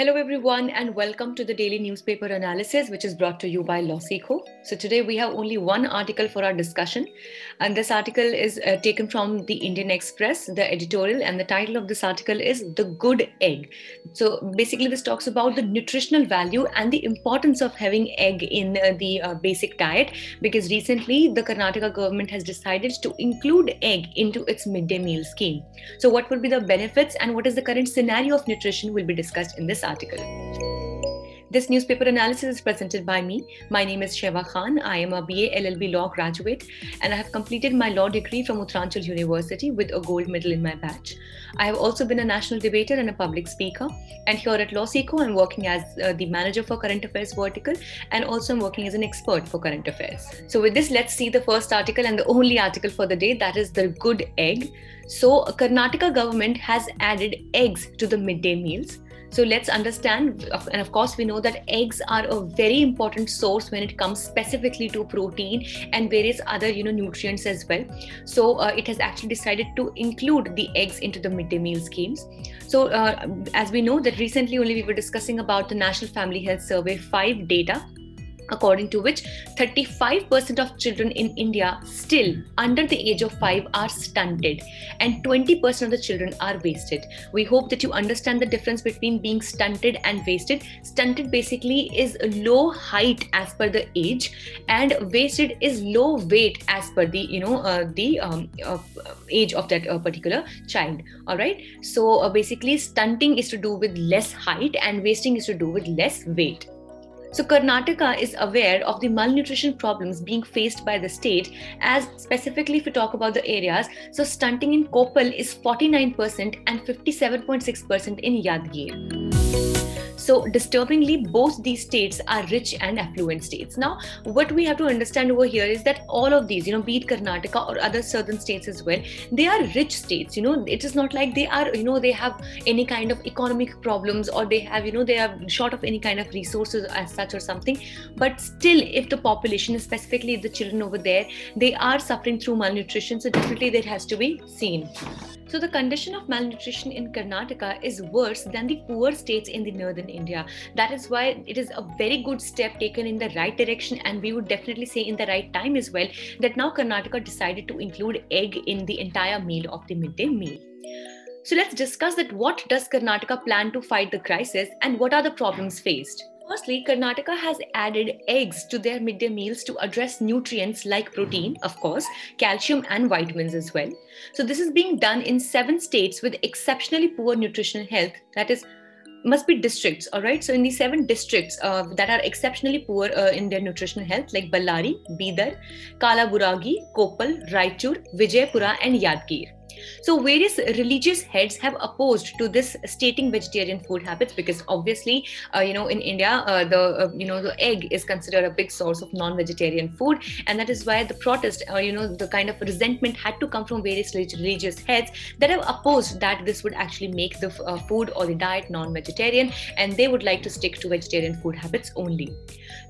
Hello, everyone, and welcome to the daily newspaper analysis, which is brought to you by LawSikho. So, today we have only one article for our discussion, and this article is uh, taken from the Indian Express, the editorial, and the title of this article is The Good Egg. So, basically, this talks about the nutritional value and the importance of having egg in uh, the uh, basic diet because recently the Karnataka government has decided to include egg into its midday meal scheme. So, what would be the benefits and what is the current scenario of nutrition will be discussed in this article. This newspaper analysis is presented by me. My name is Sheva Khan. I am a BA LLB law graduate and I have completed my law degree from Uttaranchal University with a gold medal in my batch. I have also been a national debater and a public speaker. And here at LawSikho, I'm working as uh, the manager for current affairs vertical and also I'm working as an expert for current affairs. So, with this, let's see the first article and the only article for the day that is the good egg. So, Karnataka government has added eggs to the midday meals. So let's understand, and of course, we know that eggs are a very important source when it comes specifically to protein and various other, you know, nutrients as well. So uh, it has actually decided to include the eggs into the midday meal schemes. So uh, as we know that recently only we were discussing about the National Family Health Survey 5 data according to which 35% of children in India still under the age of 5 are stunted and 20% of the children are wasted. We hope that you understand the difference between being stunted and wasted. Stunted basically is low height as per the age and wasted is low weight as per the you know uh, the um, uh, age of that uh, particular child all right so uh, basically stunting is to do with less height and wasting is to do with less weight so, Karnataka is aware of the malnutrition problems being faced by the state, as specifically if we talk about the areas. So, stunting in Koppal is 49% and 57.6% in Yadgir. So, disturbingly, both these states are rich and affluent states. Now, what we have to understand over here is that all of these, you know, be it Karnataka or other southern states as well, they are rich states. You know, it is not like they are, you know, they have any kind of economic problems or they have, you know, they are short of any kind of resources as such or something. But still, if the population, specifically the children over there, they are suffering through malnutrition, so definitely that has to be seen. So the condition of malnutrition in Karnataka is worse than the poor states in the northern India. That is why it is a very good step taken in the right direction, and we would definitely say in the right time as well that now Karnataka decided to include egg in the entire meal of the midday meal. So let's discuss that what does Karnataka plan to fight the crisis and what are the problems faced? Firstly, Karnataka has added eggs to their midday meals to address nutrients like protein, of course, calcium, and vitamins as well. So, this is being done in seven states with exceptionally poor nutritional health. That is, must be districts, all right? So, in these seven districts uh, that are exceptionally poor uh, in their nutritional health, like Ballari, Bidar, Kalaburagi, Koppal, Raichur, Vijaypura, and Yadgir. So, various religious heads have opposed to this stating vegetarian food habits because obviously, uh, you know, in India, uh, the uh, you know the egg is considered a big source of non-vegetarian food, and that is why the protest, uh, you know, the kind of resentment had to come from various religious heads that have opposed that this would actually make the uh, food or the diet non-vegetarian, and they would like to stick to vegetarian food habits only.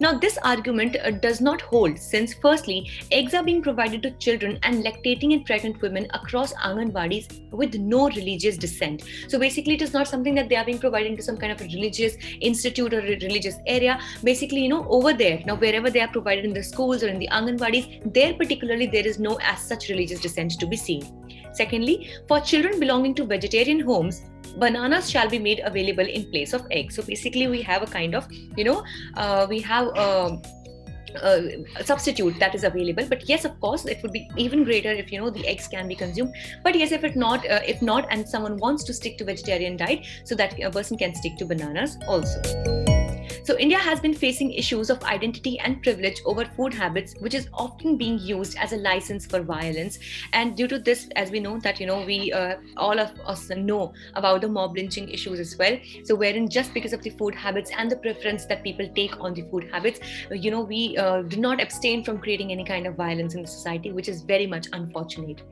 Now, this argument uh, does not hold since, firstly, eggs are being provided to children and lactating and pregnant women across Anganwadis with no religious dissent. So, basically, it is not something that they are being provided to some kind of a religious institute or religious area. Basically, you know, over there, now wherever they are provided in the schools or in the Anganwadis, there particularly there is no as such religious dissent to be seen. Secondly, for children belonging to vegetarian homes, bananas shall be made available in place of eggs so basically we have a kind of you know uh, we have a, a substitute that is available. But yes of course it would be even greater if you know the eggs can be consumed. But yes if it not uh, if not and someone wants to stick to vegetarian diet so that a person can stick to bananas also so, India has been facing issues of identity and privilege over food habits, which is often being used as a license for violence. And due to this, as we know that, you know, we uh, all of us know about the mob lynching issues as well. So, wherein just because of the food habits and the preference that people take on the food habits, you know, we uh, do not abstain from creating any kind of violence in the society, which is very much unfortunate.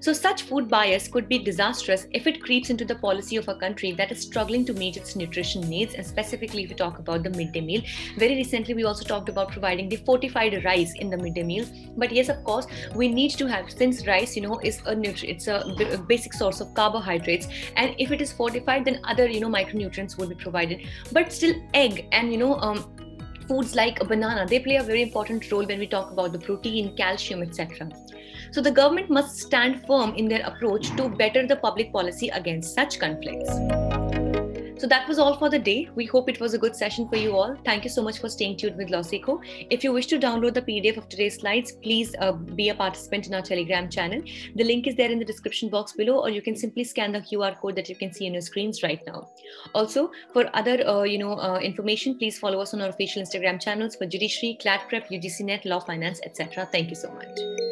So, such food bias could be disastrous if it creeps into the policy of a country that is struggling to meet its nutrition needs, and specifically if we talk about the midday meal. Very recently, we also talked about providing the fortified rice in the midday meal. But yes, of course, we need to have since rice, you know, is a nutri- it's a, a basic source of carbohydrates, and if it is fortified, then other you know micronutrients will be provided. But still, egg and you know um, foods like a banana they play a very important role when we talk about the protein calcium etc so the government must stand firm in their approach to better the public policy against such conflicts so that was all for the day. We hope it was a good session for you all. Thank you so much for staying tuned with LawSikho. If you wish to download the PDF of today's slides, please uh, be a participant in our Telegram channel. The link is there in the description box below, or you can simply scan the QR code that you can see on your screens right now. Also, for other uh, you know uh, information, please follow us on our official Instagram channels for Judiciary, CLAT Prep, UGC Net, Law Finance, etc. Thank you so much.